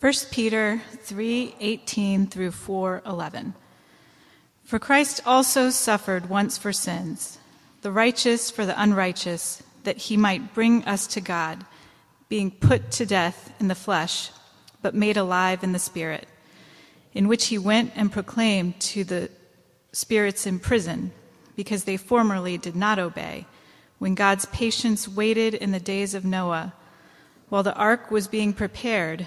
1 Peter 3:18 through 4:11 For Christ also suffered once for sins, the righteous for the unrighteous, that he might bring us to God, being put to death in the flesh, but made alive in the spirit, in which he went and proclaimed to the spirits in prison, because they formerly did not obey, when God's patience waited in the days of Noah, while the ark was being prepared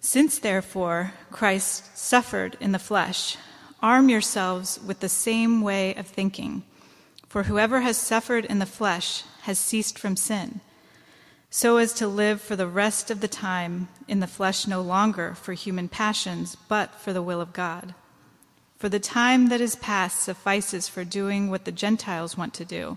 Since, therefore, Christ suffered in the flesh, arm yourselves with the same way of thinking. For whoever has suffered in the flesh has ceased from sin, so as to live for the rest of the time in the flesh no longer for human passions, but for the will of God. For the time that is past suffices for doing what the Gentiles want to do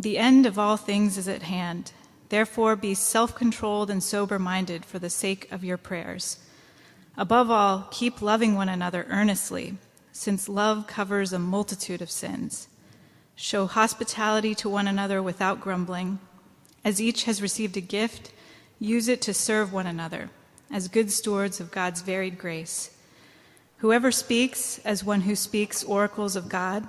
The end of all things is at hand. Therefore, be self controlled and sober minded for the sake of your prayers. Above all, keep loving one another earnestly, since love covers a multitude of sins. Show hospitality to one another without grumbling. As each has received a gift, use it to serve one another, as good stewards of God's varied grace. Whoever speaks, as one who speaks oracles of God,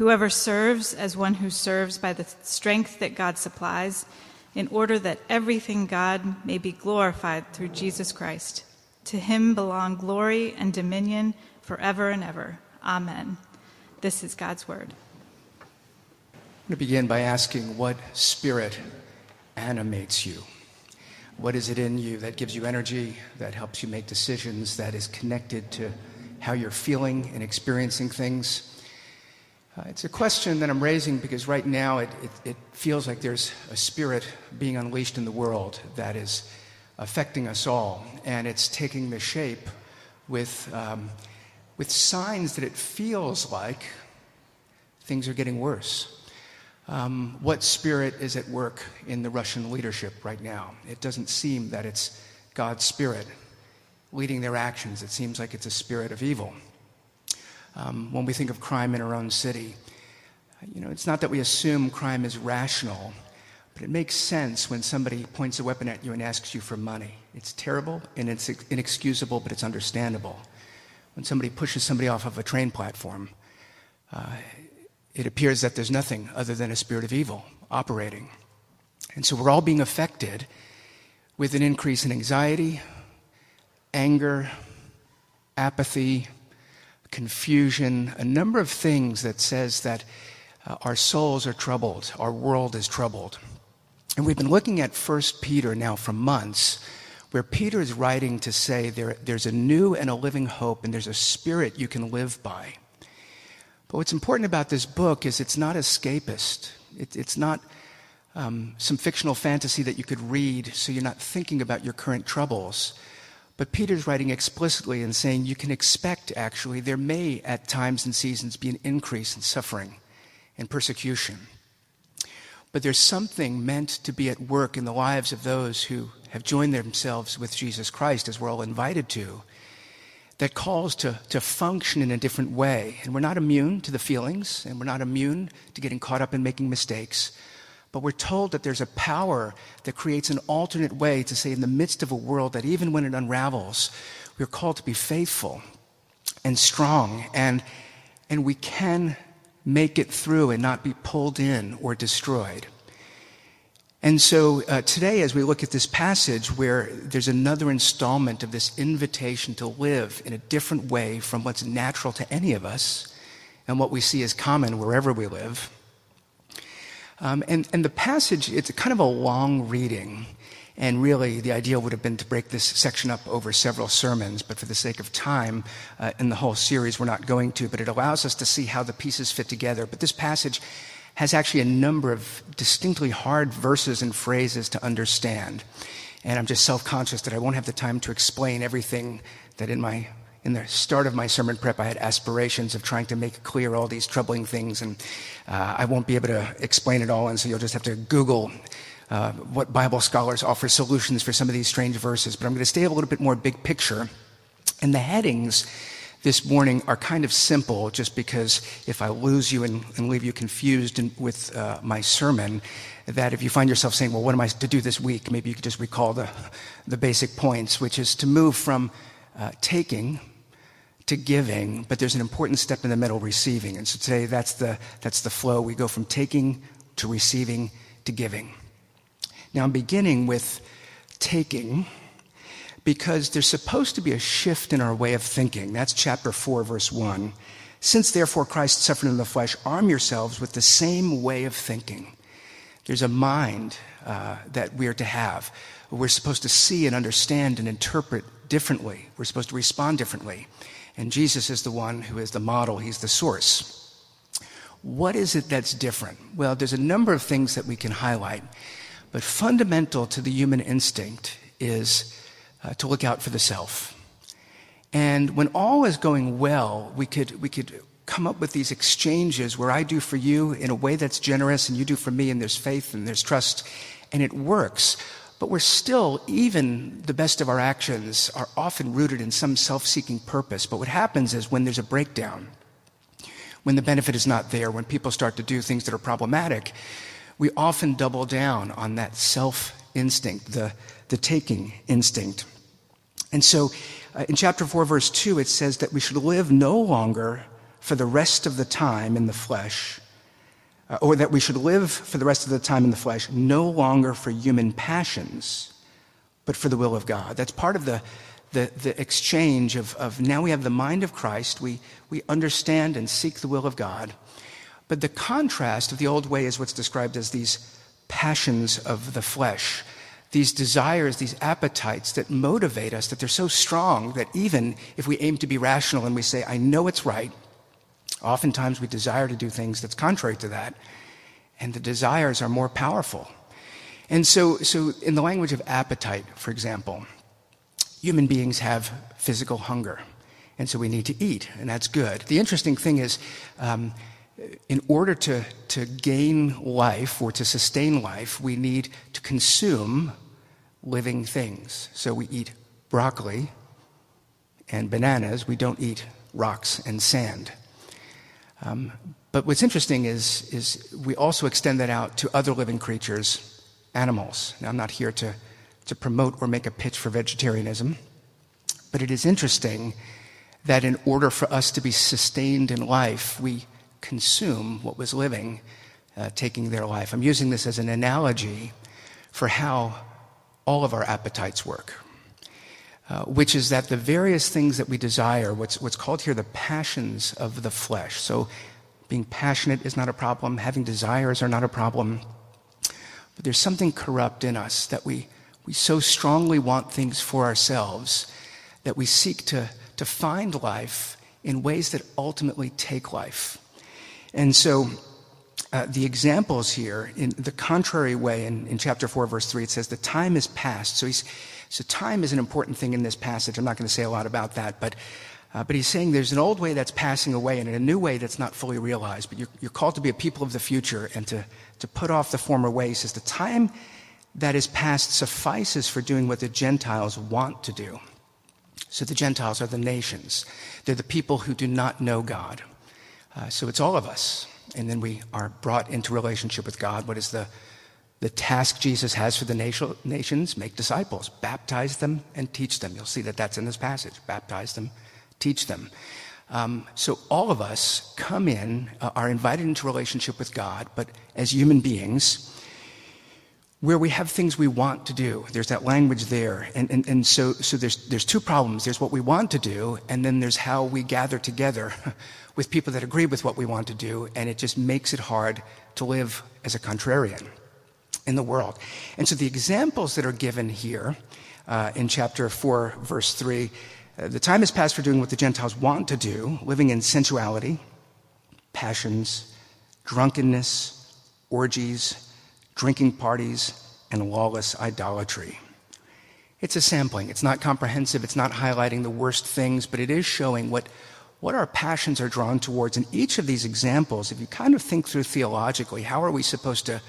Whoever serves as one who serves by the strength that God supplies, in order that everything God may be glorified through Jesus Christ. To him belong glory and dominion forever and ever. Amen. This is God's word. I'm going to begin by asking what spirit animates you? What is it in you that gives you energy, that helps you make decisions, that is connected to how you're feeling and experiencing things? Uh, it's a question that I'm raising because right now it, it, it, feels like there's a spirit being unleashed in the world that is affecting us all, and it's taking the shape with, um, with signs that it feels like things are getting worse. Um, what spirit is at work in the Russian leadership right now? It doesn't seem that it's God's spirit leading their actions. It seems like it's a spirit of evil um, when we think of crime in our own city. You know, it's not that we assume crime is rational, but it makes sense when somebody points a weapon at you and asks you for money. It's terrible and it's inexcusable, but it's understandable. When somebody pushes somebody off of a train platform, uh, it appears that there's nothing other than a spirit of evil operating. And so we're all being affected with an increase in anxiety, anger, apathy, confusion, a number of things that says that uh, our souls are troubled, our world is troubled. And we've been looking at 1 Peter now for months, where Peter is writing to say there, there's a new and a living hope, and there's a spirit you can live by. But what's important about this book is it's not escapist. It, it's not um, some fictional fantasy that you could read so you're not thinking about your current troubles. But Peter's writing explicitly and saying you can expect, actually, there may at times and seasons be an increase in suffering and persecution. But there's something meant to be at work in the lives of those who have joined themselves with Jesus Christ, as we're all invited to, that calls to, to function in a different way. And we're not immune to the feelings, and we're not immune to getting caught up in making mistakes. But we're told that there's a power that creates an alternate way to say, in the midst of a world that even when it unravels, we're called to be faithful and strong, and, and we can make it through and not be pulled in or destroyed. And so uh, today, as we look at this passage where there's another installment of this invitation to live in a different way from what's natural to any of us and what we see as common wherever we live. Um, and, and the passage, it's kind of a long reading. And really, the idea would have been to break this section up over several sermons, but for the sake of time uh, in the whole series, we're not going to. But it allows us to see how the pieces fit together. But this passage has actually a number of distinctly hard verses and phrases to understand. And I'm just self conscious that I won't have the time to explain everything that in my in the start of my sermon prep, I had aspirations of trying to make clear all these troubling things, and uh, I won't be able to explain it all, and so you'll just have to Google uh, what Bible scholars offer solutions for some of these strange verses. But I'm going to stay a little bit more big picture. And the headings this morning are kind of simple, just because if I lose you and, and leave you confused in, with uh, my sermon, that if you find yourself saying, well, what am I to do this week? Maybe you could just recall the, the basic points, which is to move from uh, taking to giving, but there's an important step in the middle, receiving. And so today that's the, that's the flow. We go from taking to receiving to giving. Now I'm beginning with taking because there's supposed to be a shift in our way of thinking. That's chapter 4, verse 1. Since therefore Christ suffered in the flesh, arm yourselves with the same way of thinking. There's a mind uh, that we are to have. We're supposed to see and understand and interpret differently. We're supposed to respond differently. And Jesus is the one who is the model, He's the source. What is it that's different? Well, there's a number of things that we can highlight, but fundamental to the human instinct is uh, to look out for the self. And when all is going well, we could, we could come up with these exchanges where I do for you in a way that's generous and you do for me, and there's faith and there's trust, and it works. But we're still, even the best of our actions are often rooted in some self seeking purpose. But what happens is when there's a breakdown, when the benefit is not there, when people start to do things that are problematic, we often double down on that self instinct, the, the taking instinct. And so uh, in chapter 4, verse 2, it says that we should live no longer for the rest of the time in the flesh, uh, or that we should live for the rest of the time in the flesh, no longer for human passions, but for the will of God. That's part of the, the, the exchange of, of now we have the mind of Christ, we, we understand and seek the will of God. But the contrast of the old way is what's described as these passions of the flesh, these desires, these appetites that motivate us, that they're so strong that even if we aim to be rational and we say, I know it's right, Oftentimes we desire to do things that's contrary to that, and the desires are more powerful. And so, so in the language of appetite, for example, human beings have physical hunger, and so we need to eat, and that's good. The interesting thing is, um, in order to, to gain life or to sustain life, we need to consume living things. So we eat broccoli and bananas, we don't eat rocks and sand. Um, but what's interesting is, is we also extend that out to other living creatures, animals. Now, I'm not here to, to promote or make a pitch for vegetarianism, but it is interesting that in order for us to be sustained in life, we consume what was living, uh, taking their life. I'm using this as an analogy for how all of our appetites work. Uh, which is that the various things that we desire, what's, what's called here the passions of the flesh. So, being passionate is not a problem, having desires are not a problem. But there's something corrupt in us that we, we so strongly want things for ourselves that we seek to, to find life in ways that ultimately take life. And so, uh, the examples here, in the contrary way, in, in chapter 4, verse 3, it says, The time is past. So he's, so time is an important thing in this passage. I'm not going to say a lot about that, but, uh, but he's saying there's an old way that's passing away and a new way that's not fully realized. But you're, you're called to be a people of the future and to, to put off the former ways. He says the time that is past suffices for doing what the Gentiles want to do. So the Gentiles are the nations. They're the people who do not know God. Uh, so it's all of us. And then we are brought into relationship with God. What is the the task Jesus has for the nations make disciples, baptize them, and teach them. You'll see that that's in this passage baptize them, teach them. Um, so all of us come in, uh, are invited into relationship with God, but as human beings, where we have things we want to do. There's that language there. And, and, and so, so there's, there's two problems. There's what we want to do, and then there's how we gather together with people that agree with what we want to do, and it just makes it hard to live as a contrarian in the world. And so the examples that are given here uh, in chapter 4, verse 3 uh, the time has passed for doing what the Gentiles want to do, living in sensuality, passions, drunkenness, orgies, drinking parties, and lawless idolatry. It's a sampling. It's not comprehensive. It's not highlighting the worst things, but it is showing what, what our passions are drawn towards. In each of these examples, if you kind of think through theologically, how are we supposed to,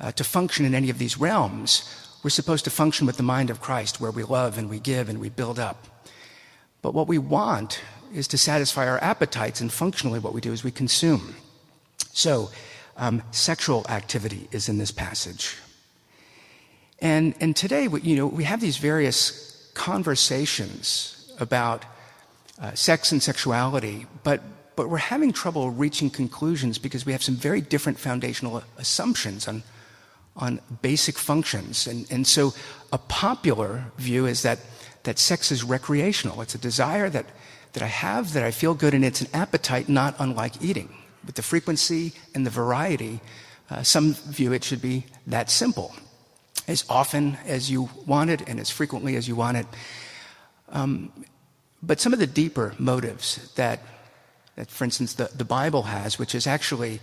uh, to function in any of these realms? We're supposed to function with the mind of Christ, where we love and we give and we build up. But what we want is to satisfy our appetites, and functionally, what we do is we consume. So, um, sexual activity is in this passage. And, and today, we, you know, we have these various conversations about uh, sex and sexuality, but, but we're having trouble reaching conclusions because we have some very different foundational assumptions on, on basic functions. And, and so, a popular view is that that sex is recreational. It's a desire that, that I have, that I feel good, and it's an appetite not unlike eating. With the frequency and the variety, uh, some view it should be that simple. As often as you want it and as frequently as you want it. Um, but some of the deeper motives that, that for instance, the, the Bible has, which is actually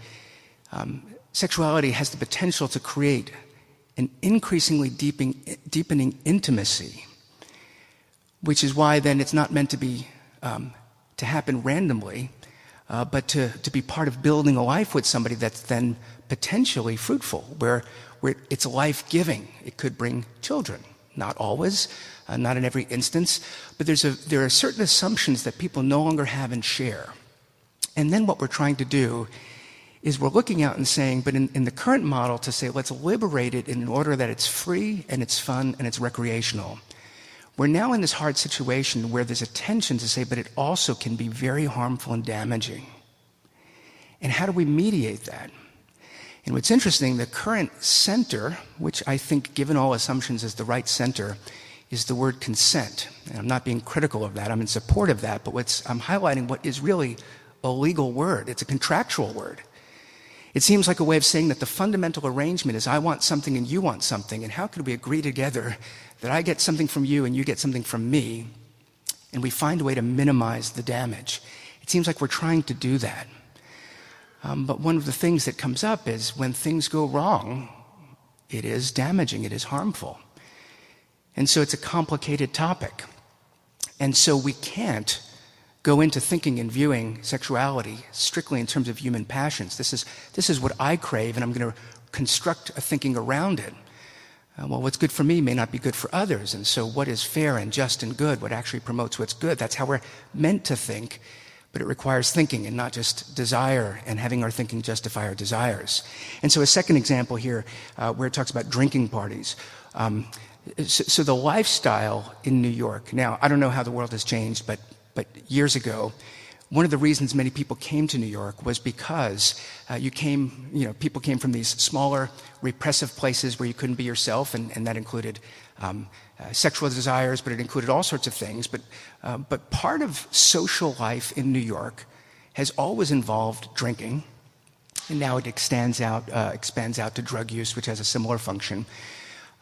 um, sexuality has the potential to create an increasingly deepening, deepening intimacy which is why then it's not meant to be um, to happen randomly, uh, but to, to be part of building a life with somebody that's then potentially fruitful, where, where it's life giving. It could bring children. Not always, uh, not in every instance, but there's a, there are certain assumptions that people no longer have and share. And then what we're trying to do is we're looking out and saying, but in, in the current model, to say, let's liberate it in order that it's free and it's fun and it's recreational. We're now in this hard situation where there's a tension to say, but it also can be very harmful and damaging. And how do we mediate that? And what's interesting, the current center, which I think, given all assumptions, is the right center, is the word consent. And I'm not being critical of that, I'm in support of that, but what's, I'm highlighting what is really a legal word, it's a contractual word. It seems like a way of saying that the fundamental arrangement is I want something and you want something, and how could we agree together that I get something from you and you get something from me, and we find a way to minimize the damage. It seems like we're trying to do that. Um, but one of the things that comes up is when things go wrong, it is damaging, it is harmful. And so it's a complicated topic. And so we can't go into thinking and viewing sexuality strictly in terms of human passions. This is, this is what I crave, and I'm going to construct a thinking around it. Uh, well, what's good for me may not be good for others. And so, what is fair and just and good, what actually promotes what's good, that's how we're meant to think. But it requires thinking and not just desire and having our thinking justify our desires. And so, a second example here uh, where it talks about drinking parties. Um, so, so, the lifestyle in New York, now, I don't know how the world has changed, but, but years ago, one of the reasons many people came to New York was because uh, you came, you know, people came from these smaller, repressive places where you couldn't be yourself, and, and that included um, uh, sexual desires, but it included all sorts of things. But, uh, but part of social life in New York has always involved drinking, and now it extends out, uh, expands out to drug use, which has a similar function.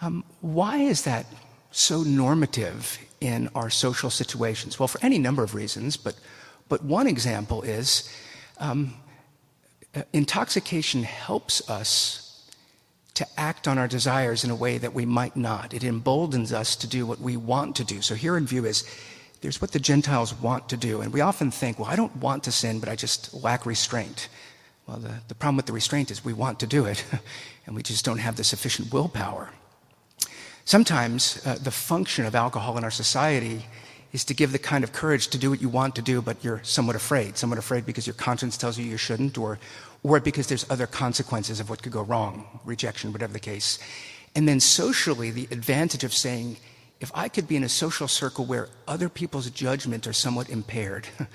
Um, why is that so normative in our social situations? Well, for any number of reasons, but but one example is um, uh, intoxication helps us to act on our desires in a way that we might not. It emboldens us to do what we want to do. So here in view is there's what the Gentiles want to do. And we often think, well, I don't want to sin, but I just lack restraint. Well, the, the problem with the restraint is we want to do it, and we just don't have the sufficient willpower. Sometimes uh, the function of alcohol in our society is to give the kind of courage to do what you want to do, but you're somewhat afraid. Somewhat afraid because your conscience tells you you shouldn't, or, or because there's other consequences of what could go wrong, rejection, whatever the case. And then socially, the advantage of saying, if I could be in a social circle where other people's judgment are somewhat impaired,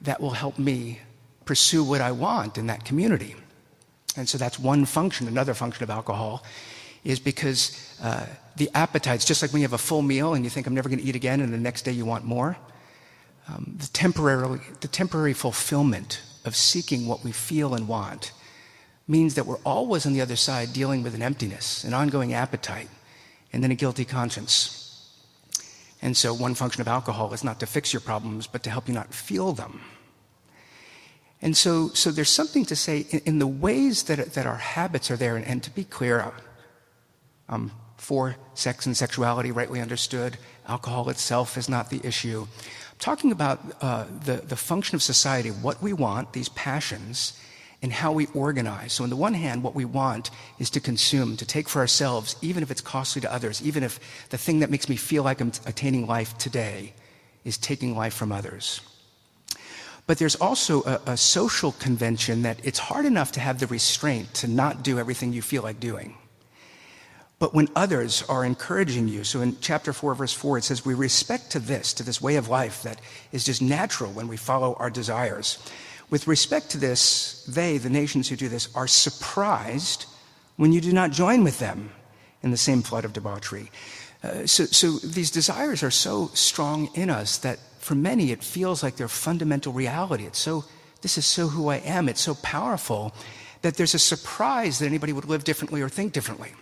that will help me pursue what I want in that community. And so that's one function. Another function of alcohol is because uh, the appetites, just like when you have a full meal and you think, I'm never going to eat again, and the next day you want more, um, the, temporary, the temporary fulfillment of seeking what we feel and want means that we're always on the other side dealing with an emptiness, an ongoing appetite, and then a guilty conscience. And so, one function of alcohol is not to fix your problems, but to help you not feel them. And so, so there's something to say in, in the ways that, that our habits are there. And, and to be clear, um, for sex and sexuality, rightly understood, alcohol itself is not the issue. I'm talking about uh, the, the function of society, what we want, these passions, and how we organize. So, on the one hand, what we want is to consume, to take for ourselves, even if it's costly to others, even if the thing that makes me feel like I'm attaining life today is taking life from others. But there's also a, a, social convention that it's hard enough to have the restraint to not do everything you feel like doing. But when others are encouraging you, so in chapter 4, verse 4, it says, We respect to this, to this way of life that is just natural when we follow our desires. With respect to this, they, the nations who do this, are surprised when you do not join with them in the same flood of debauchery. Uh, so, so these desires are so strong in us that for many, it feels like their fundamental reality. It's so, this is so who I am. It's so powerful that there's a surprise that anybody would live differently or think differently.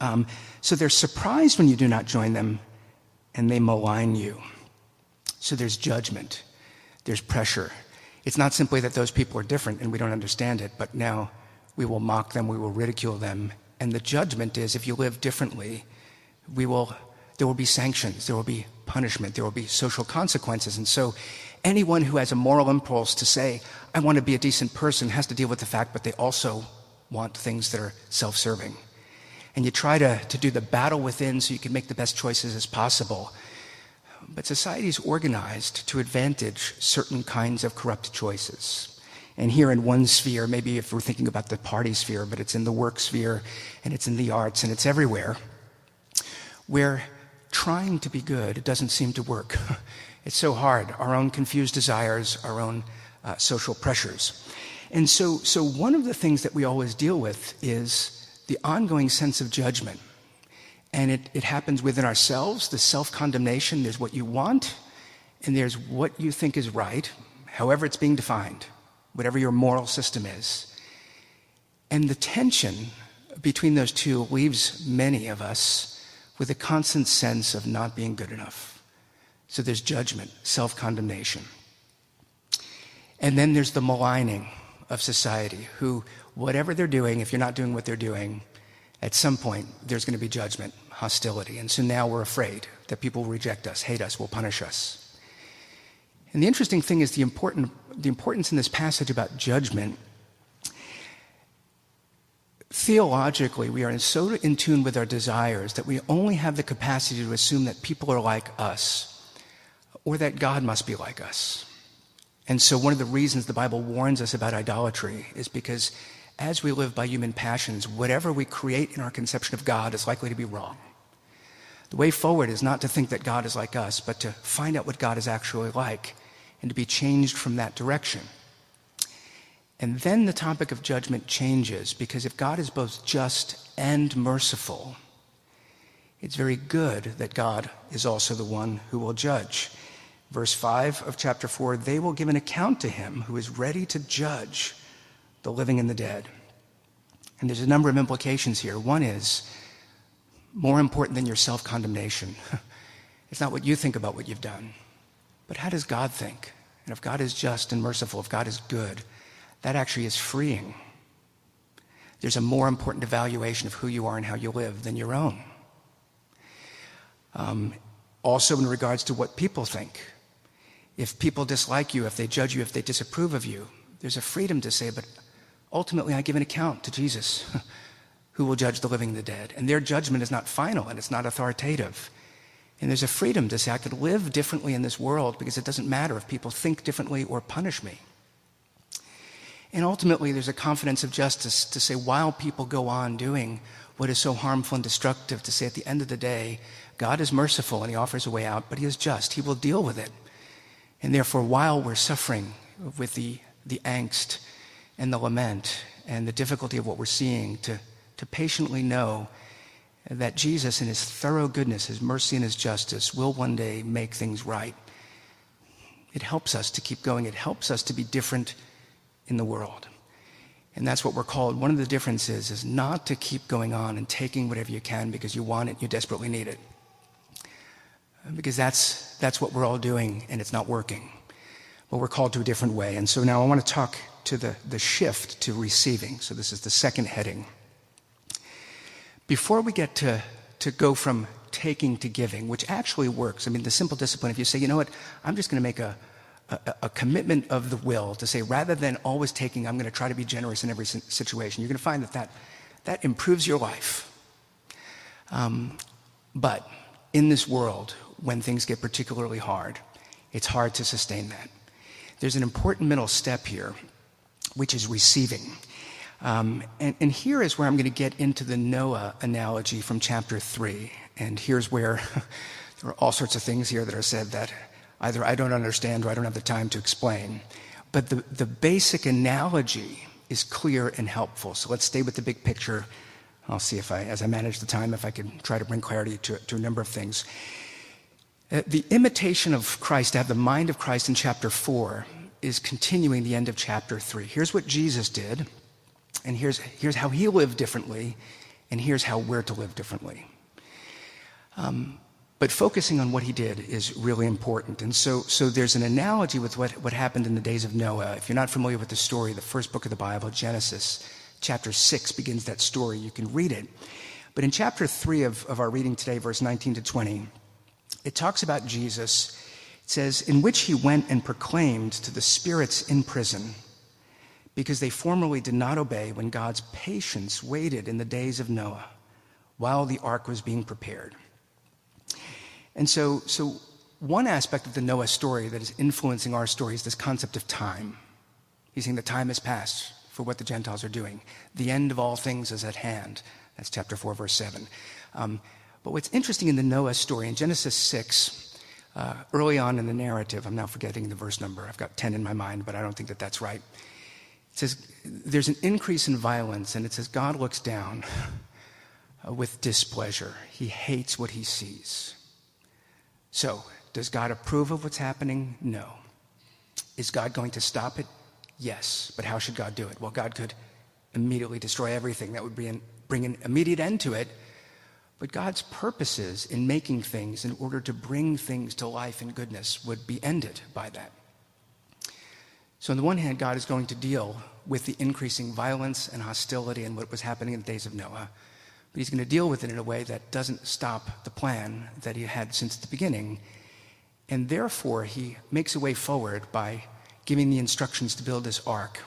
Um, so they're surprised when you do not join them, and they malign you. So there's judgment, there's pressure. It's not simply that those people are different and we don't understand it, but now we will mock them, we will ridicule them. And the judgment is if you live differently, we will, there will be sanctions, there will be punishment, there will be social consequences. And so anyone who has a moral impulse to say, I want to be a decent person, has to deal with the fact, but they also want things that are self serving. And you try to, to do the battle within so you can make the best choices as possible. But society is organized to advantage certain kinds of corrupt choices. And here in one sphere, maybe if we're thinking about the party sphere, but it's in the work sphere and it's in the arts and it's everywhere, where trying to be good, doesn't seem to work. it's so hard. Our own confused desires, our own uh, social pressures. And so, so, one of the things that we always deal with is the ongoing sense of judgment. And it, it happens within ourselves, the self condemnation. There's what you want, and there's what you think is right, however it's being defined, whatever your moral system is. And the tension between those two leaves many of us with a constant sense of not being good enough. So there's judgment, self condemnation. And then there's the maligning of society, who, whatever they're doing, if you're not doing what they're doing, at some point there's going to be judgment, hostility. And so now we're afraid that people will reject us, hate us, will punish us. And the interesting thing is the, important, the importance in this passage about judgment theologically, we are so in tune with our desires that we only have the capacity to assume that people are like us or that God must be like us. And so, one of the reasons the Bible warns us about idolatry is because as we live by human passions, whatever we create in our conception of God is likely to be wrong. The way forward is not to think that God is like us, but to find out what God is actually like and to be changed from that direction. And then the topic of judgment changes because if God is both just and merciful, it's very good that God is also the one who will judge. Verse 5 of chapter 4 they will give an account to him who is ready to judge the living and the dead. And there's a number of implications here. One is more important than your self condemnation. it's not what you think about what you've done, but how does God think? And if God is just and merciful, if God is good, that actually is freeing. There's a more important evaluation of who you are and how you live than your own. Um, also, in regards to what people think. If people dislike you, if they judge you, if they disapprove of you, there's a freedom to say, but ultimately I give an account to Jesus, who will judge the living and the dead. And their judgment is not final and it's not authoritative. And there's a freedom to say, I could live differently in this world because it doesn't matter if people think differently or punish me. And ultimately, there's a confidence of justice to say, while people go on doing what is so harmful and destructive, to say at the end of the day, God is merciful and He offers a way out, but He is just. He will deal with it. And therefore, while we're suffering with the, the angst and the lament and the difficulty of what we're seeing, to, to patiently know that Jesus, in his thorough goodness, his mercy, and his justice, will one day make things right. It helps us to keep going. It helps us to be different in the world. And that's what we're called. One of the differences is not to keep going on and taking whatever you can because you want it, you desperately need it. Because that's, that's what we're all doing, and it's not working. But we're called to a different way. And so now I want to talk to the, the shift to receiving. So this is the second heading. Before we get to, to go from taking to giving, which actually works, I mean, the simple discipline, if you say, you know what, I'm just going to make a, a, a, commitment of the will to say, rather than always taking, I'm going to try to be generous in every situation, you're going to find that that, that improves your life. Um, but in this world, when things get particularly hard, it's hard to sustain that. There's an important middle step here, which is receiving. Um, and, and, here is where I'm going to get into the Noah analogy from chapter 3. And here's where there are all sorts of things here that are said that either I don't understand or I don't have the time to explain. But the, the basic analogy is clear and helpful. So let's stay with the big picture. I'll see if I, as I manage the time, if I can try to bring clarity to, to a number of things. Uh, the imitation of Christ, to have the mind of Christ in chapter 4, is continuing the end of chapter 3. Here's what Jesus did and here's, here's how he lived differently, and here's how we're to live differently. Um, but focusing on what he did is really important. And so, so there's an analogy with what, what happened in the days of Noah. If you're not familiar with the story, the first book of the Bible, Genesis, chapter 6, begins that story. You can read it. But in chapter 3 of, of our reading today, verse 19 to 20, it talks about Jesus. Says, In which he went and proclaimed to the spirits in prison because they formerly did not obey when God's patience waited in the days of Noah while the ark was being prepared. And so, so one aspect of the Noah story that is influencing our story is this concept of time. He's saying the time has passed for what the Gentiles are doing. The end of all things is at hand. That's chapter 4, verse 7. Um, but what's interesting in the Noah story, in Genesis 6, uh, early on in the narrative, I'm now forgetting the verse number. I've got 10 in my mind, but I don't think that that's right. It says there's an increase in violence, and it says God looks down uh, with displeasure. He hates what he sees. So, does God approve of what's happening? No. Is God going to stop it? Yes. But how should God do it? Well, God could immediately destroy everything. That would bring an immediate end to it. But God's purposes in making things in order to bring things to life and goodness would be ended by that. So, on the one hand, God is going to deal with the increasing violence and hostility and what was happening in the days of Noah, but he's going to deal with it in a way that doesn't stop the plan that he had since the beginning. And therefore, he makes a way forward by giving the instructions to build this ark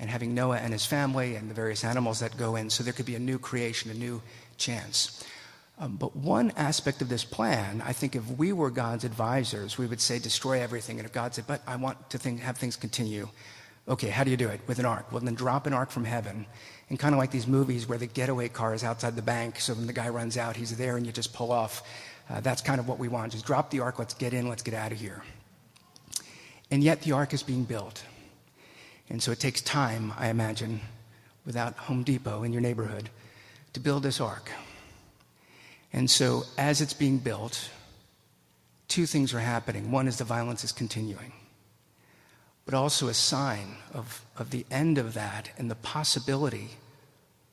and having Noah and his family and the various animals that go in so there could be a new creation, a new chance. Um, but one aspect of this plan, I think if we were God's advisors, we would say destroy everything. And if God said, but I want to think, have things continue, okay, how do you do it? With an ark. Well, then drop an ark from heaven. And kind of like these movies where the getaway car is outside the bank, so when the guy runs out, he's there and you just pull off. Uh, that's kind of what we want. Just drop the ark, let's get in, let's get out of here. And yet the ark is being built. And so it takes time, I imagine, without Home Depot in your neighborhood, to build this ark. And so, as it's being built, two things are happening. One is the violence is continuing, but also a sign of, of the end of that and the possibility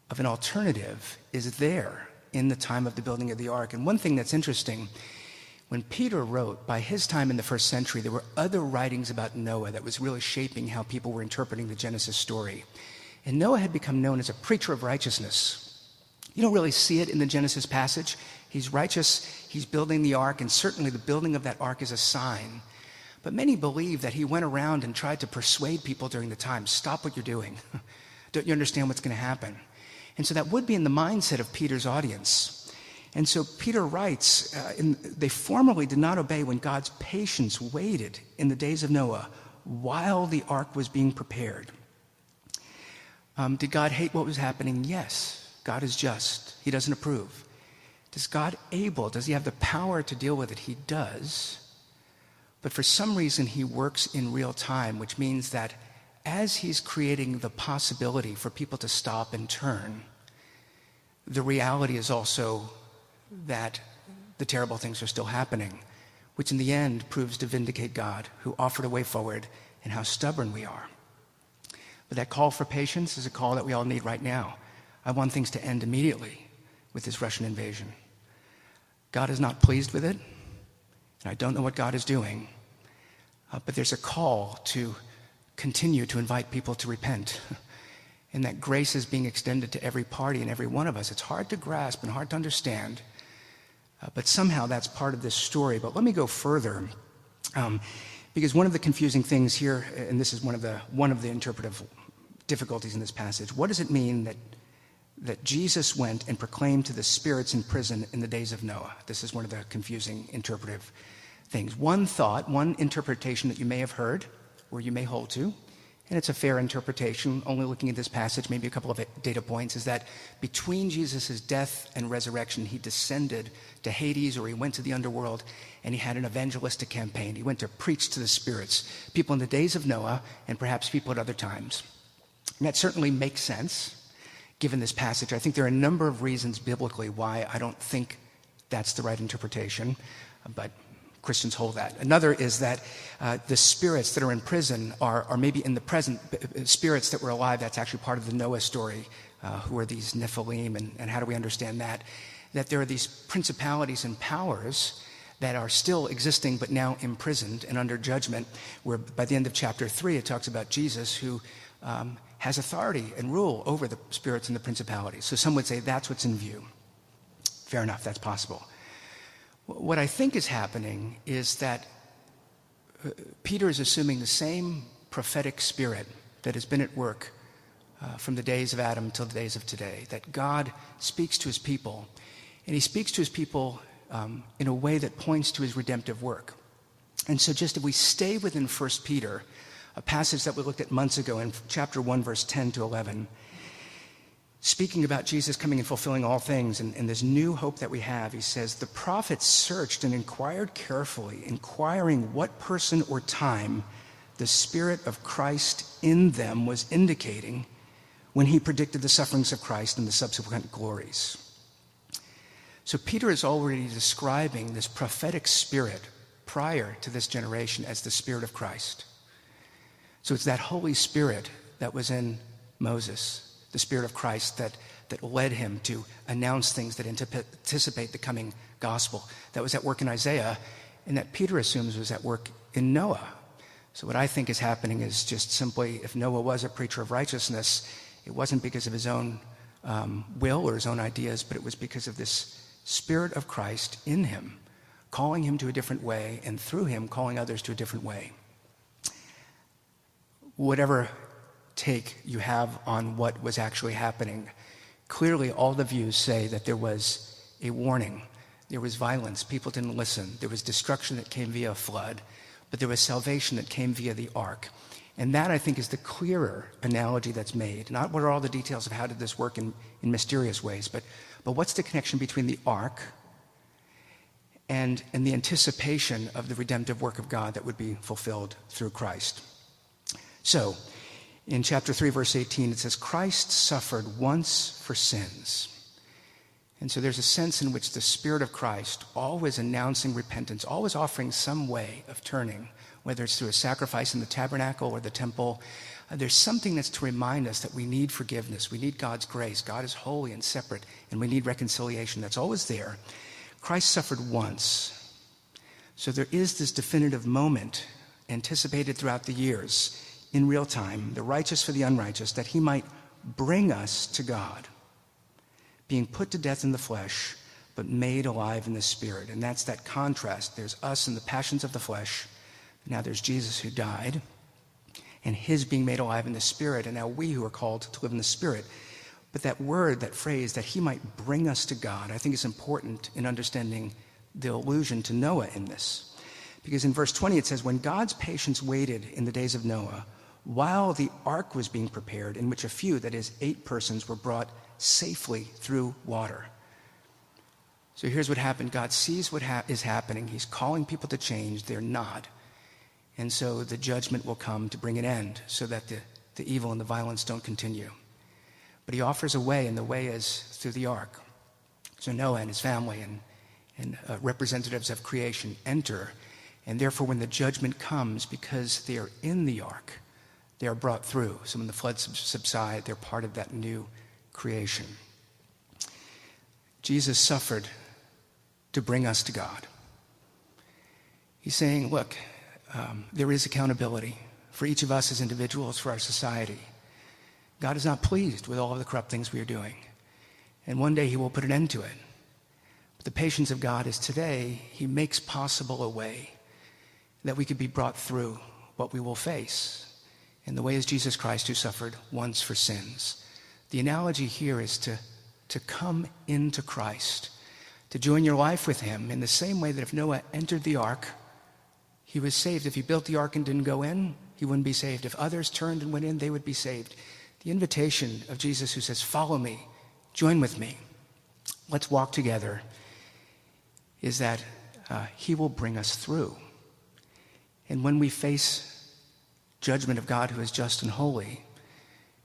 of an alternative is there in the time of the building of the ark. And one thing that's interesting when Peter wrote, by his time in the first century, there were other writings about Noah that was really shaping how people were interpreting the Genesis story. And Noah had become known as a preacher of righteousness. You don't really see it in the Genesis passage. He's righteous, he's building the ark, and certainly the building of that ark is a sign. But many believe that he went around and tried to persuade people during the time stop what you're doing. Don't you understand what's going to happen? And so that would be in the mindset of Peter's audience. And so Peter writes, uh, in, they formerly did not obey when God's patience waited in the days of Noah while the ark was being prepared. Um, did God hate what was happening? Yes. God is just, He doesn't approve. Does God able, does He have the power to deal with it? He does. But for some reason, He works in real time, which means that as He's creating the possibility for people to stop and turn, the reality is also that the terrible things are still happening, which in the end proves to vindicate God, who offered a way forward, and how stubborn we are. But that call for patience is a call that we all need right now. I want things to end immediately with this Russian invasion. God is not pleased with it, and I don't know what God is doing, uh, but there's a call to continue to invite people to repent. and that grace is being extended to every party and every one of us. It's hard to grasp and hard to understand, uh, but somehow that's part of this story. But let me go further. Um, because one of the confusing things here, and this is one of the, one of the interpretive difficulties in this passage, what does it mean that that Jesus went and proclaimed to the spirits in prison in the days of Noah. This is one of the confusing interpretive things. One thought, one interpretation that you may have heard or you may hold to, and it's a fair interpretation, only looking at this passage, maybe a couple of data points, is that between Jesus' death and resurrection, he descended to Hades or he went to the underworld and he had an evangelistic campaign. He went to preach to the spirits, people in the days of Noah and perhaps people at other times. And that certainly makes sense given this passage. I think there are a number of reasons biblically why I don't think that's the right interpretation, but Christians hold that. Another is that uh, the spirits that are in prison are, are maybe in the present, spirits that were alive. That's actually part of the Noah story. Uh, who are these Nephilim, and, and how do we understand that? That there are these principalities and powers that are still existing but now imprisoned and under judgment, where by the end of chapter 3 it talks about Jesus who um, has authority and rule over the spirits and the principalities. So some would say that's what's in view. Fair enough, that's possible. What I think is happening is that uh, Peter is assuming the same prophetic spirit that has been at work uh, from the days of Adam till the days of today, that God speaks to his people, and he speaks to his people um, in a way that points to his redemptive work. And so, just if we stay within 1 Peter, a passage that we looked at months ago in chapter 1, verse 10 to 11, speaking about Jesus coming and fulfilling all things and, and, this new hope that we have, he says, The prophets searched and inquired carefully, inquiring what person or time the Spirit of Christ in them was indicating when he predicted the sufferings of Christ and the subsequent glories. So Peter is already describing this prophetic spirit prior to this generation as the Spirit of Christ. So it's that Holy Spirit that was in Moses, the Spirit of Christ that, that led him to announce things that anticipate the coming gospel, that was at work in Isaiah, and that Peter assumes was at work in Noah. So what I think is happening is just simply if Noah was a preacher of righteousness, it wasn't because of his own um, will or his own ideas, but it was because of this Spirit of Christ in him, calling him to a different way, and through him, calling others to a different way whatever take you have on what was actually happening, clearly all the views say that there was a warning. There was violence. People didn't listen. There was destruction that came via a flood, but there was salvation that came via the ark. And that, I think, is the clearer analogy that's made. Not what are all the details of how did this work in, in mysterious ways, but, but what's the connection between the ark and, and the anticipation of the redemptive work of God that would be fulfilled through Christ. So, in chapter 3, verse 18, it says, Christ suffered once for sins. And so there's a sense in which the Spirit of Christ, always announcing repentance, always offering some way of turning, whether it's through a sacrifice in the tabernacle or the temple, uh, there's something that's to remind us that we need forgiveness. We need God's grace. God is holy and separate, and we need reconciliation. That's always there. Christ suffered once. So there is this definitive moment anticipated throughout the years in real time, the righteous for the unrighteous, that he might bring us to God, being put to death in the flesh, but made alive in the spirit. And that's that contrast. There's us and the passions of the flesh. Now there's Jesus who died, and his being made alive in the spirit, and now we who are called to live in the spirit. But that word, that phrase, that he might bring us to God, I think is important in understanding the allusion to Noah in this. Because in verse 20 it says, When God's patience waited in the days of Noah, while the ark was being prepared, in which a few, that is, eight persons, were brought safely through water. So here's what happened God sees what ha- is happening. He's calling people to change. They're not. And so the judgment will come to bring an end so that the, the evil and the violence don't continue. But he offers a way, and the way is through the ark. So Noah and his family and, and uh, representatives of creation enter, and therefore, when the judgment comes, because they are in the ark, they are brought through. So when the floods subside, they're part of that new creation. Jesus suffered to bring us to God. He's saying, look, um, there is accountability for each of us as individuals, for our society. God is not pleased with all of the corrupt things we are doing. And one day he will put an end to it. But the patience of God is today, he makes possible a way that we could be brought through what we will face. And the way is Jesus Christ who suffered once for sins. The analogy here is to, to come into Christ, to join your life with him in the same way that if Noah entered the ark, he was saved. If he built the ark and didn't go in, he wouldn't be saved. If others turned and went in, they would be saved. The invitation of Jesus who says, Follow me, join with me, let's walk together, is that uh, he will bring us through. And when we face judgment of God who is just and holy,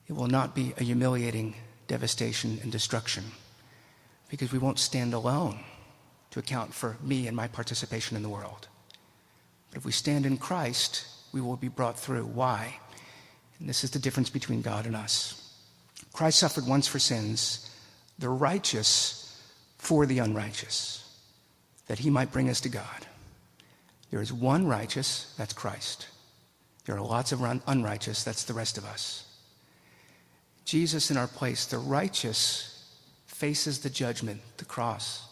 it will not be a humiliating devastation and destruction because we won't stand alone to account for me and my participation in the world. But if we stand in Christ, we will be brought through. Why? And this is the difference between God and us. Christ suffered once for sins, the righteous for the unrighteous, that he might bring us to God. There is one righteous, that's Christ. There are lots of unrighteous, that's the rest of us. Jesus in our place, the righteous, faces the judgment, the cross,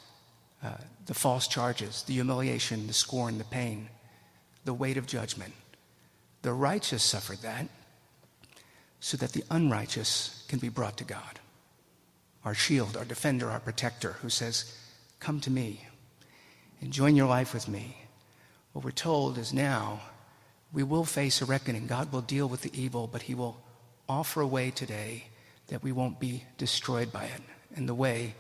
uh, the false charges, the humiliation, the scorn, the pain, the weight of judgment. The righteous suffered that so that the unrighteous can be brought to God. Our shield, our defender, our protector, who says, Come to me and join your life with me. What we're told is now we will face a reckoning. God will deal with the evil, but He will offer a way today that we won't be destroyed by it. And the way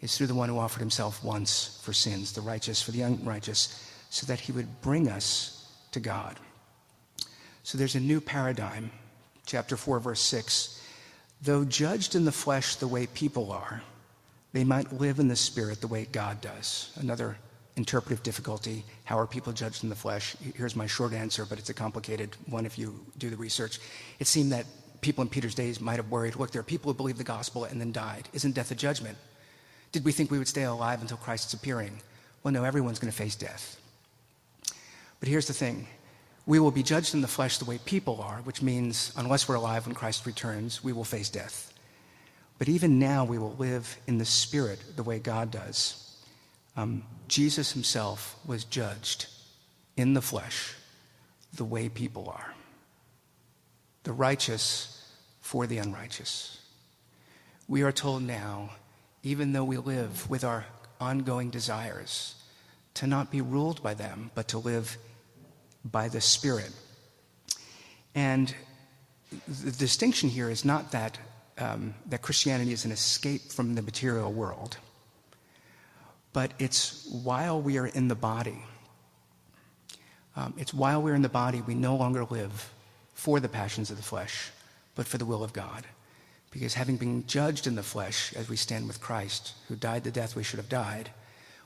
is through the one who offered Himself once for sins, the righteous for the unrighteous, so that He would bring us to God. So there's a new paradigm. Chapter 4, verse 6. Though judged in the flesh the way people are, they might live in the spirit the way God does. Another interpretive difficulty. How are people judged in the flesh? Here's my short answer, but it's a complicated one if you do the research. It seemed that people in Peter's days might have worried look, there are people who believe the gospel and then died. Isn't death a judgment? Did we think we would stay alive until Christ's appearing? Well, no, everyone's going to face death. But here's the thing we will be judged in the flesh the way people are, which means unless we're alive when Christ returns, we will face death. But even now, we will live in the spirit the way God does. Um, Jesus himself was judged in the flesh the way people are the righteous for the unrighteous. We are told now, even though we live with our ongoing desires, to not be ruled by them, but to live by the Spirit. And the distinction here is not that, um, that Christianity is an escape from the material world, but it's while we are in the body. Um, it's while we're in the body, we no longer live for the passions of the flesh, but for the will of God. Because having been judged in the flesh, as we stand with Christ, who died the death we should have died,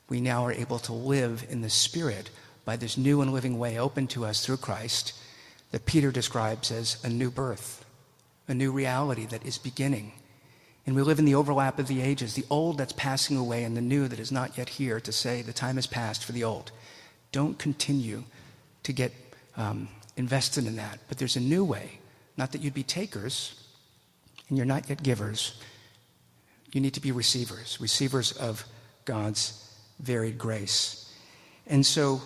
we now are able to live in the Spirit by this new and living way open to us through Christ that Peter describes as a new birth, a new reality that is beginning. And we live in the overlap of the ages, the old that's passing away and the new that is not yet here to say the time has passed for the old. Don't continue to get um, invested in that. But there's a new way. Not that you'd be takers and you're not yet givers. You need to be receivers, receivers of God's varied grace. And so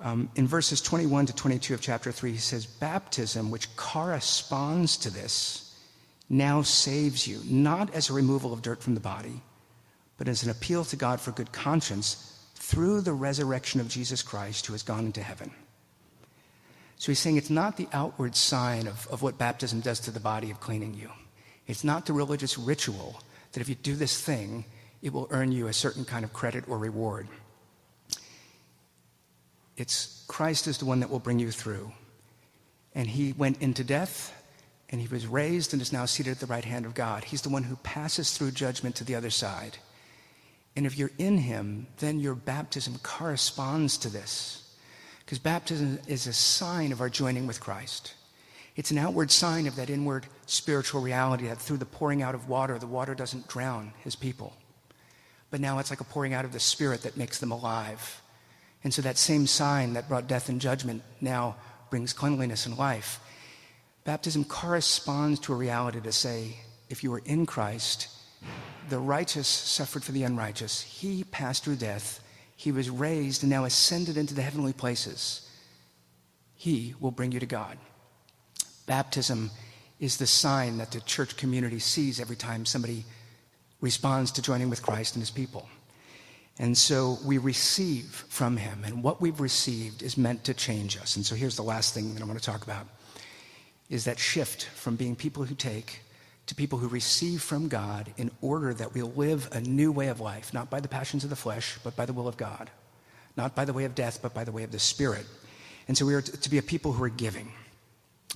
um, in verses 21 to 22 of chapter 3, he says, Baptism, which corresponds to this, now saves you, not as a removal of dirt from the body, but as an appeal to God for good conscience through the resurrection of Jesus Christ, who has gone into heaven. So he's saying it's not the outward sign of, of what baptism does to the body of cleaning you. It's not the religious ritual that if you do this thing, it will earn you a certain kind of credit or reward. It's Christ is the one that will bring you through. And he went into death and he was raised and is now seated at the right hand of God. He's the one who passes through judgment to the other side. And if you're in him, then your baptism corresponds to this. Because baptism is a sign of our joining with Christ. It's an outward sign of that inward spiritual reality that through the pouring out of water, the water doesn't drown his people. But now it's like a pouring out of the Spirit that makes them alive. And so that same sign that brought death and judgment now brings cleanliness and life. Baptism corresponds to a reality to say, if you are in Christ, the righteous suffered for the unrighteous. He passed through death. He was raised and now ascended into the heavenly places. He will bring you to God. Baptism is the sign that the church community sees every time somebody responds to joining with Christ and his people. And so we receive from him, and what we've received is meant to change us. And so here's the last thing that I want to talk about is that shift from being people who take to people who receive from God in order that we'll live a new way of life, not by the passions of the flesh, but by the will of God. Not by the way of death, but by the way of the Spirit. And so we are to be a people who are giving.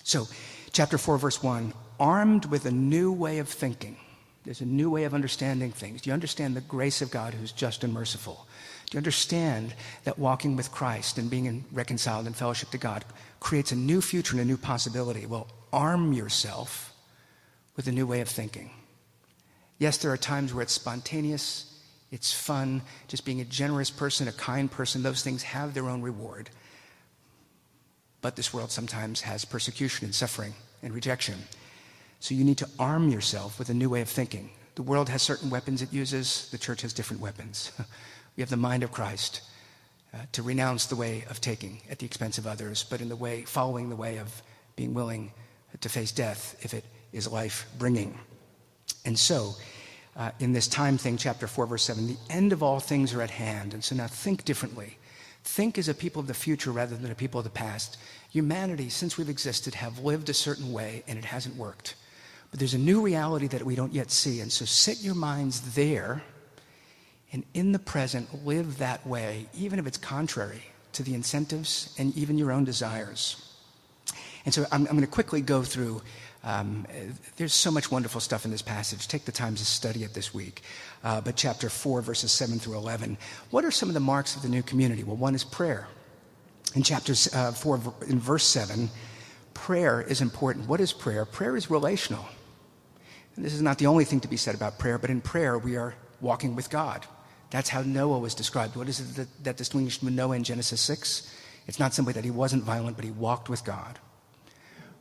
So, chapter 4, verse 1 armed with a new way of thinking. There's a new way of understanding things. Do you understand the grace of God who's just and merciful? Do you understand that walking with Christ and being reconciled in fellowship to God creates a new future and a new possibility? Well, arm yourself with a new way of thinking. Yes, there are times where it's spontaneous, it's fun, just being a generous person, a kind person, those things have their own reward. But this world sometimes has persecution and suffering and rejection. So you need to arm yourself with a new way of thinking. The world has certain weapons it uses, the church has different weapons. we have the mind of Christ uh, to renounce the way of taking at the expense of others, but in the way, following the way of being willing to face death if it is life bringing. And so, uh, in this time thing, chapter 4, verse 7, the end of all things are at hand. And so now think differently. Think as a people of the future rather than a people of the past. Humanity, since we've existed, have lived a certain way and it hasn't worked. But there's a new reality that we don't yet see. And so set your minds there and in the present live that way, even if it's contrary to the incentives and even your own desires. And so I'm, I'm going to quickly go through. Um, there's so much wonderful stuff in this passage. Take the time to study it this week. Uh, but chapter 4, verses 7 through 11. What are some of the marks of the new community? Well, one is prayer. In chapter uh, 4, in verse 7, prayer is important. What is prayer? Prayer is relational. And this is not the only thing to be said about prayer, but in prayer, we are walking with God. That's how Noah was described. What is it that, that distinguished Noah in Genesis 6? It's not simply that he wasn't violent, but he walked with God.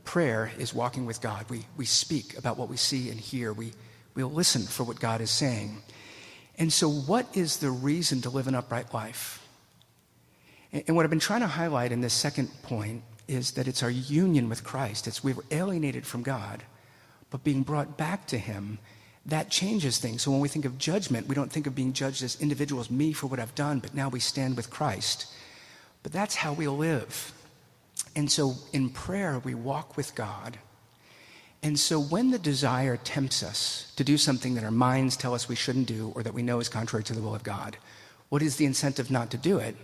Prayer is walking with God. We, we speak about what we see and hear. We, we'll listen for what God is saying. And so, what is the reason to live an upright life? And, and what I've been trying to highlight in this second point is that it's our union with Christ. It's we were alienated from God, but being brought back to Him that changes things. So when we think of judgment, we don't think of being judged as individuals, me for what I've done, but now we stand with Christ. But that's how we live. And so in prayer, we walk with God. And so when the desire tempts us to do something that our minds tell us we shouldn't do or that we know is contrary to the will of God, what is the incentive not to do it?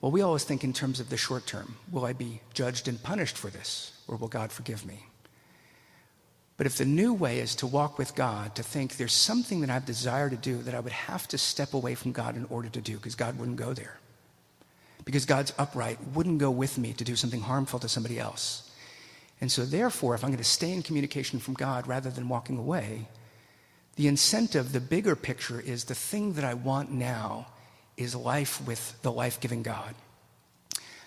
Well, we always think in terms of the short term. Will I be judged and punished for this? Or will God forgive me? But if the new way is to walk with God, to think there's something that I've desired to do that I would have to step away from God in order to do, because God wouldn't go there. Because God's upright wouldn't go with me to do something harmful to somebody else. And so, therefore, if I'm going to stay in communication from God rather than walking away, the incentive, the bigger picture is the thing that I want now is life with the life giving God.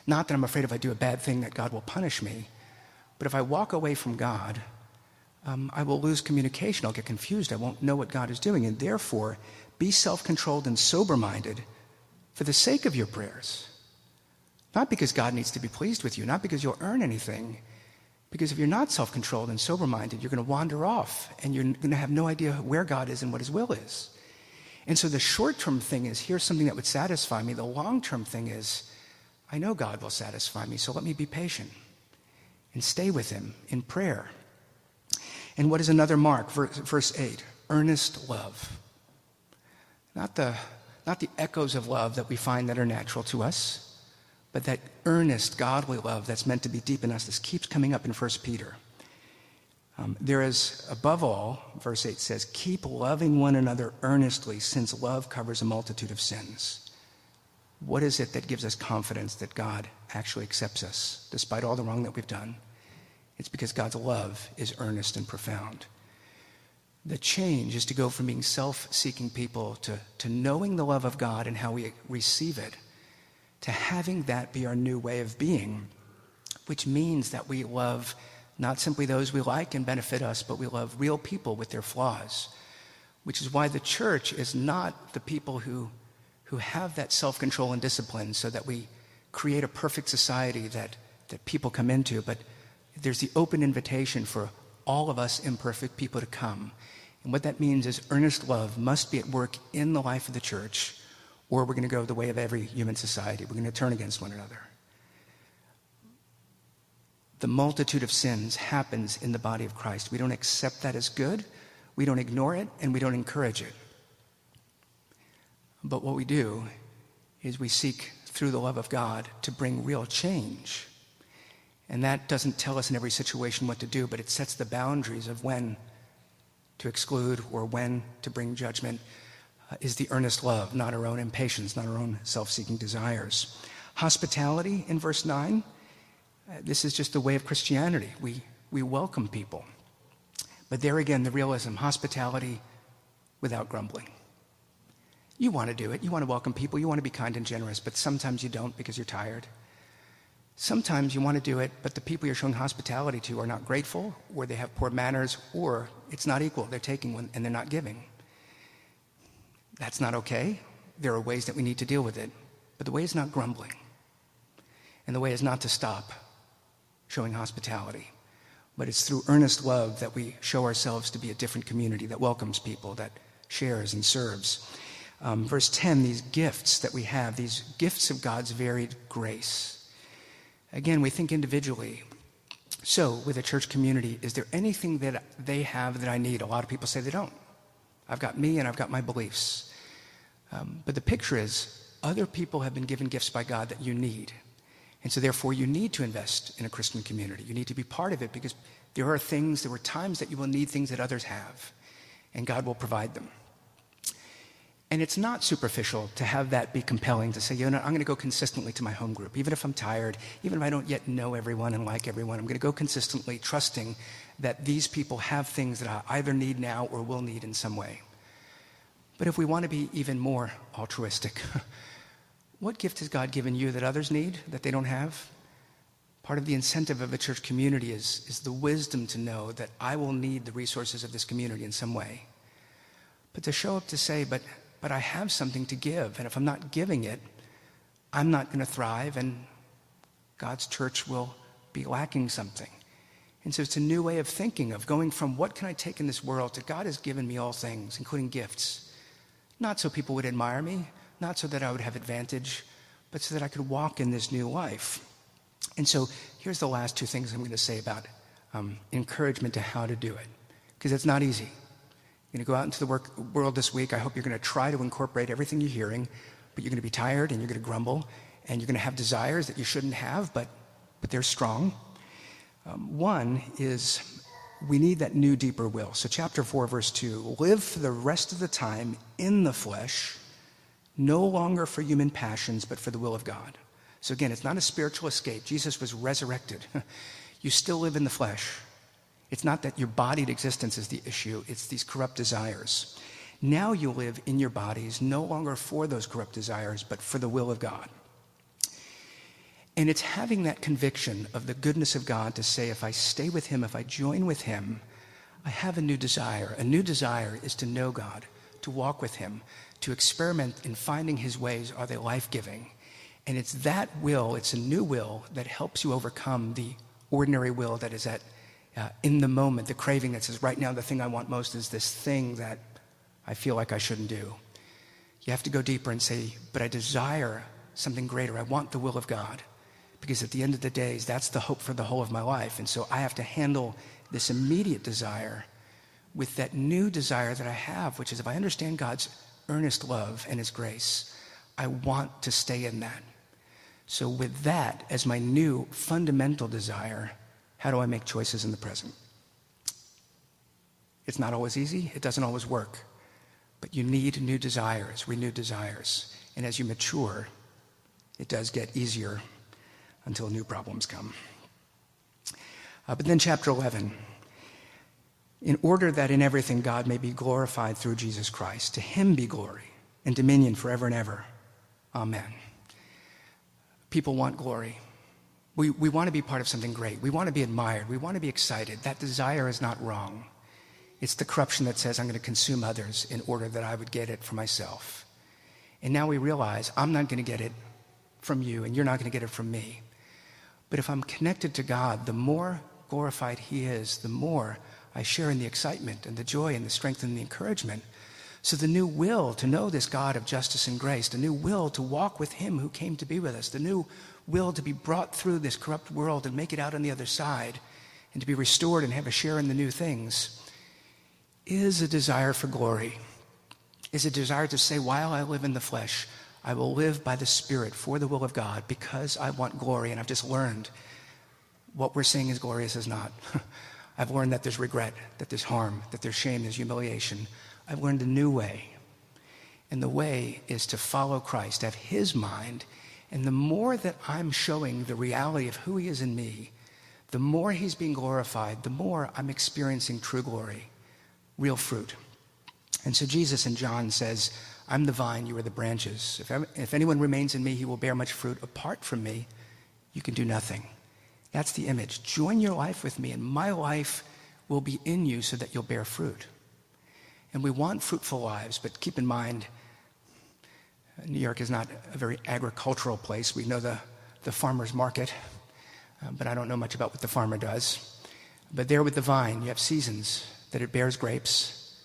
Not that I'm afraid if I do a bad thing that God will punish me, but if I walk away from God, um, I will lose communication. I'll get confused. I won't know what God is doing. And therefore, be self controlled and sober minded for the sake of your prayers. Not because God needs to be pleased with you, not because you'll earn anything. Because if you're not self controlled and sober minded, you're going to wander off and you're going to have no idea where God is and what His will is. And so the short term thing is here's something that would satisfy me. The long term thing is I know God will satisfy me, so let me be patient and stay with Him in prayer. And what is another mark? Verse 8 earnest love. Not the, not the echoes of love that we find that are natural to us, but that earnest, godly love that's meant to be deep in us. This keeps coming up in 1 Peter. Um, there is, above all, verse 8 says, keep loving one another earnestly, since love covers a multitude of sins. What is it that gives us confidence that God actually accepts us, despite all the wrong that we've done? It's because God's love is earnest and profound. The change is to go from being self seeking people to, to knowing the love of God and how we receive it, to having that be our new way of being, which means that we love not simply those we like and benefit us, but we love real people with their flaws, which is why the church is not the people who, who have that self control and discipline so that we create a perfect society that, that people come into, but there's the open invitation for all of us imperfect people to come and what that means is earnest love must be at work in the life of the church, or we're going to go the way of every human society. We're going to turn against one another. The multitude of sins happens in the body of Christ. We don't accept that as good, we don't ignore it, and we don't encourage it. But what we do is we seek through the love of God to bring real change. And that doesn't tell us in every situation what to do, but it sets the boundaries of when to exclude or when to bring judgment uh, is the earnest love, not our own impatience, not our own self seeking desires. Hospitality in verse 9, uh, this is just the way of Christianity. We, we welcome people. But there again, the realism hospitality without grumbling. You want to do it. You want to welcome people. You want to be kind and generous, but sometimes you don't because you're tired. Sometimes you want to do it, but the people you're showing hospitality to are not grateful, or they have poor manners, or it's not equal. They're taking one and they're not giving. That's not okay. There are ways that we need to deal with it. But the way is not grumbling. And the way is not to stop showing hospitality. But it's through earnest love that we show ourselves to be a different community that welcomes people, that shares and serves. Um, verse 10 these gifts that we have, these gifts of God's varied grace Again, we think individually. So, with a church community, is there anything that they have that I need? A lot of people say they don't. I've got me and I've got my beliefs. Um, but the picture is other people have been given gifts by God that you need. And so, therefore, you need to invest in a Christian community. You need to be part of it because there are things, there are times that you will need things that others have, and God will provide them. And it's not superficial to have that be compelling to say, you know, I'm going to go consistently to my home group, even if I'm tired, even if I don't yet know everyone and like everyone. I'm going to go consistently, trusting that these people have things that I either need now or will need in some way. But if we want to be even more altruistic, what gift has God given you that others need, that they don't have? Part of the incentive of a church community is, is the wisdom to know that I will need the resources of this community in some way. But to show up to say, but but I have something to give. And if I'm not giving it, I'm not going to thrive, and God's church will be lacking something. And so it's a new way of thinking, of going from what can I take in this world to God has given me all things, including gifts. Not so people would admire me, not so that I would have advantage, but so that I could walk in this new life. And so here's the last two things I'm going to say about um, encouragement to how to do it, because it's not easy. You're going to go out into the work, world this week. I hope you're going to try to incorporate everything you're hearing, but you're going to be tired and you're going to grumble and you're going to have desires that you shouldn't have, but, but they're strong. Um, one is we need that new, deeper will. So, chapter 4, verse 2 live for the rest of the time in the flesh, no longer for human passions, but for the will of God. So, again, it's not a spiritual escape. Jesus was resurrected. you still live in the flesh. It's not that your bodied existence is the issue, it's these corrupt desires. Now you live in your bodies no longer for those corrupt desires, but for the will of God. And it's having that conviction of the goodness of God to say, if I stay with Him, if I join with Him, I have a new desire. A new desire is to know God, to walk with Him, to experiment in finding His ways. Are they life giving? And it's that will, it's a new will that helps you overcome the ordinary will that is at uh, in the moment, the craving that says, right now, the thing I want most is this thing that I feel like I shouldn't do. You have to go deeper and say, but I desire something greater. I want the will of God. Because at the end of the days, that's the hope for the whole of my life. And so I have to handle this immediate desire with that new desire that I have, which is if I understand God's earnest love and His grace, I want to stay in that. So, with that as my new fundamental desire, how do I make choices in the present? It's not always easy, it doesn't always work. But you need new desires, renewed desires. And as you mature, it does get easier until new problems come. Uh, but then, chapter 11 in order that in everything God may be glorified through Jesus Christ, to him be glory and dominion forever and ever. Amen. People want glory. We, we want to be part of something great. We want to be admired. We want to be excited. That desire is not wrong. It's the corruption that says, I'm going to consume others in order that I would get it for myself. And now we realize I'm not going to get it from you, and you're not going to get it from me. But if I'm connected to God, the more glorified He is, the more I share in the excitement and the joy and the strength and the encouragement. So, the new will to know this God of justice and grace, the new will to walk with Him who came to be with us, the new will to be brought through this corrupt world and make it out on the other side, and to be restored and have a share in the new things, is a desire for glory, is a desire to say, while I live in the flesh, I will live by the Spirit for the will of God because I want glory. And I've just learned what we're saying is glorious is not. I've learned that there's regret, that there's harm, that there's shame, there's humiliation. I've learned a new way. And the way is to follow Christ, have his mind. And the more that I'm showing the reality of who he is in me, the more he's being glorified, the more I'm experiencing true glory, real fruit. And so Jesus in John says, I'm the vine, you are the branches. If, if anyone remains in me, he will bear much fruit. Apart from me, you can do nothing. That's the image. Join your life with me, and my life will be in you so that you'll bear fruit. And we want fruitful lives, but keep in mind, New York is not a very agricultural place. We know the, the farmer's market, uh, but I don't know much about what the farmer does. But there with the vine, you have seasons that it bears grapes,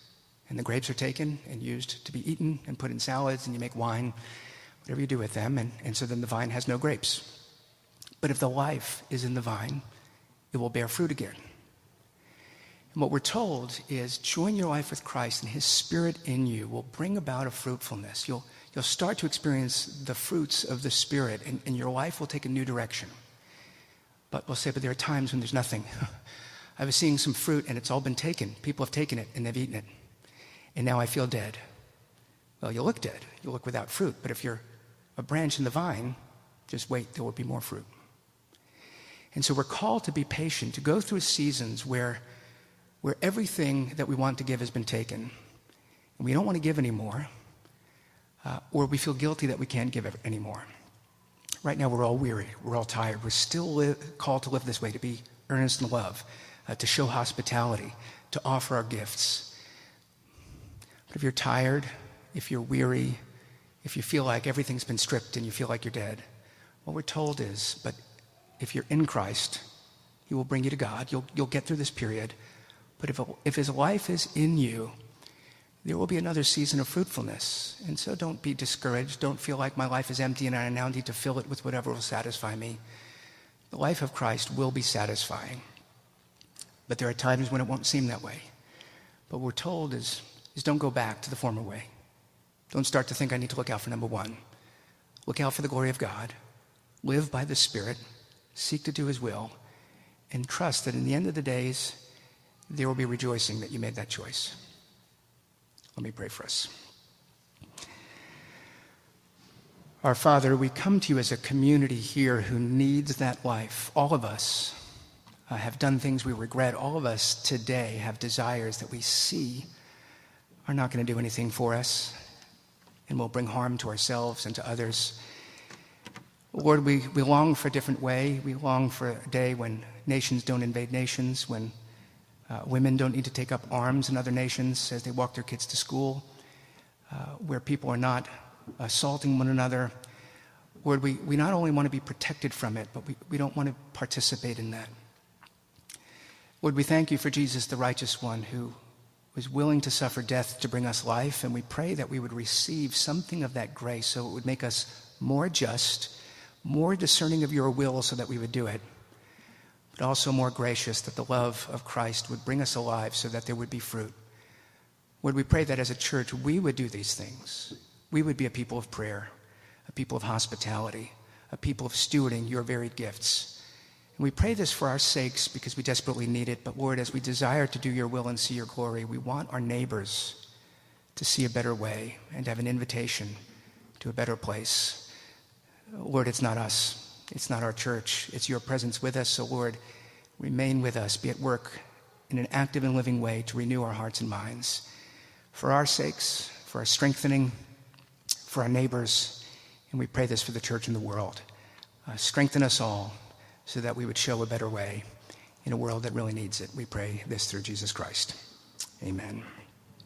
and the grapes are taken and used to be eaten and put in salads, and you make wine, whatever you do with them, and, and so then the vine has no grapes. But if the life is in the vine, it will bear fruit again. And what we're told is join your life with Christ, and his spirit in you will bring about a fruitfulness. You'll, you'll start to experience the fruits of the spirit, and, and your life will take a new direction. But we'll say, but there are times when there's nothing. I was seeing some fruit, and it's all been taken. People have taken it, and they've eaten it. And now I feel dead. Well, you look dead. You look without fruit. But if you're a branch in the vine, just wait, there will be more fruit. And so we're called to be patient, to go through seasons where, where everything that we want to give has been taken, and we don't want to give anymore, uh, or we feel guilty that we can't give anymore. Right now, we're all weary, we're all tired. We're still called to live this way, to be earnest in love, uh, to show hospitality, to offer our gifts. But if you're tired, if you're weary, if you feel like everything's been stripped and you feel like you're dead, what we're told is, but if you're in Christ, He will bring you to God. You'll, you'll get through this period. But if, if His life is in you, there will be another season of fruitfulness. And so don't be discouraged. Don't feel like my life is empty and I now need to fill it with whatever will satisfy me. The life of Christ will be satisfying. But there are times when it won't seem that way. But what we're told is, is don't go back to the former way. Don't start to think I need to look out for number one. Look out for the glory of God. Live by the Spirit seek to do his will, and trust that in the end of the days, there will be rejoicing that you made that choice. Let me pray for us. Our Father, we come to you as a community here who needs that life. All of us uh, have done things we regret. All of us today have desires that we see are not going to do anything for us and will bring harm to ourselves and to others. Lord, we, we long for a different way. We long for a day when nations don't invade nations, when uh, women don't need to take up arms in other nations as they walk their kids to school, uh, where people are not assaulting one another. Lord, we, we not only want to be protected from it, but we, we don't want to participate in that. Lord, we thank you for Jesus, the righteous one, who was willing to suffer death to bring us life, and we pray that we would receive something of that grace so it would make us more just more discerning of your will so that we would do it, but also more gracious that the love of Christ would bring us alive so that there would be fruit. Would we pray that as a church we would do these things? We would be a people of prayer, a people of hospitality, a people of stewarding your varied gifts, And we pray this for our sakes because we desperately need it. But Lord, as we desire to do your will and see your glory, we want our neighbors to see a better way and to have an invitation to a better place. Lord, it's not us. It's not our church. It's your presence with us. So, Lord, remain with us. Be at work in an active and living way to renew our hearts and minds. For our sakes, for our strengthening, for our neighbors, and we pray this for the church and the world. Uh, strengthen us all so that we would show a better way in a world that really needs it. We pray this through Jesus Christ. Amen.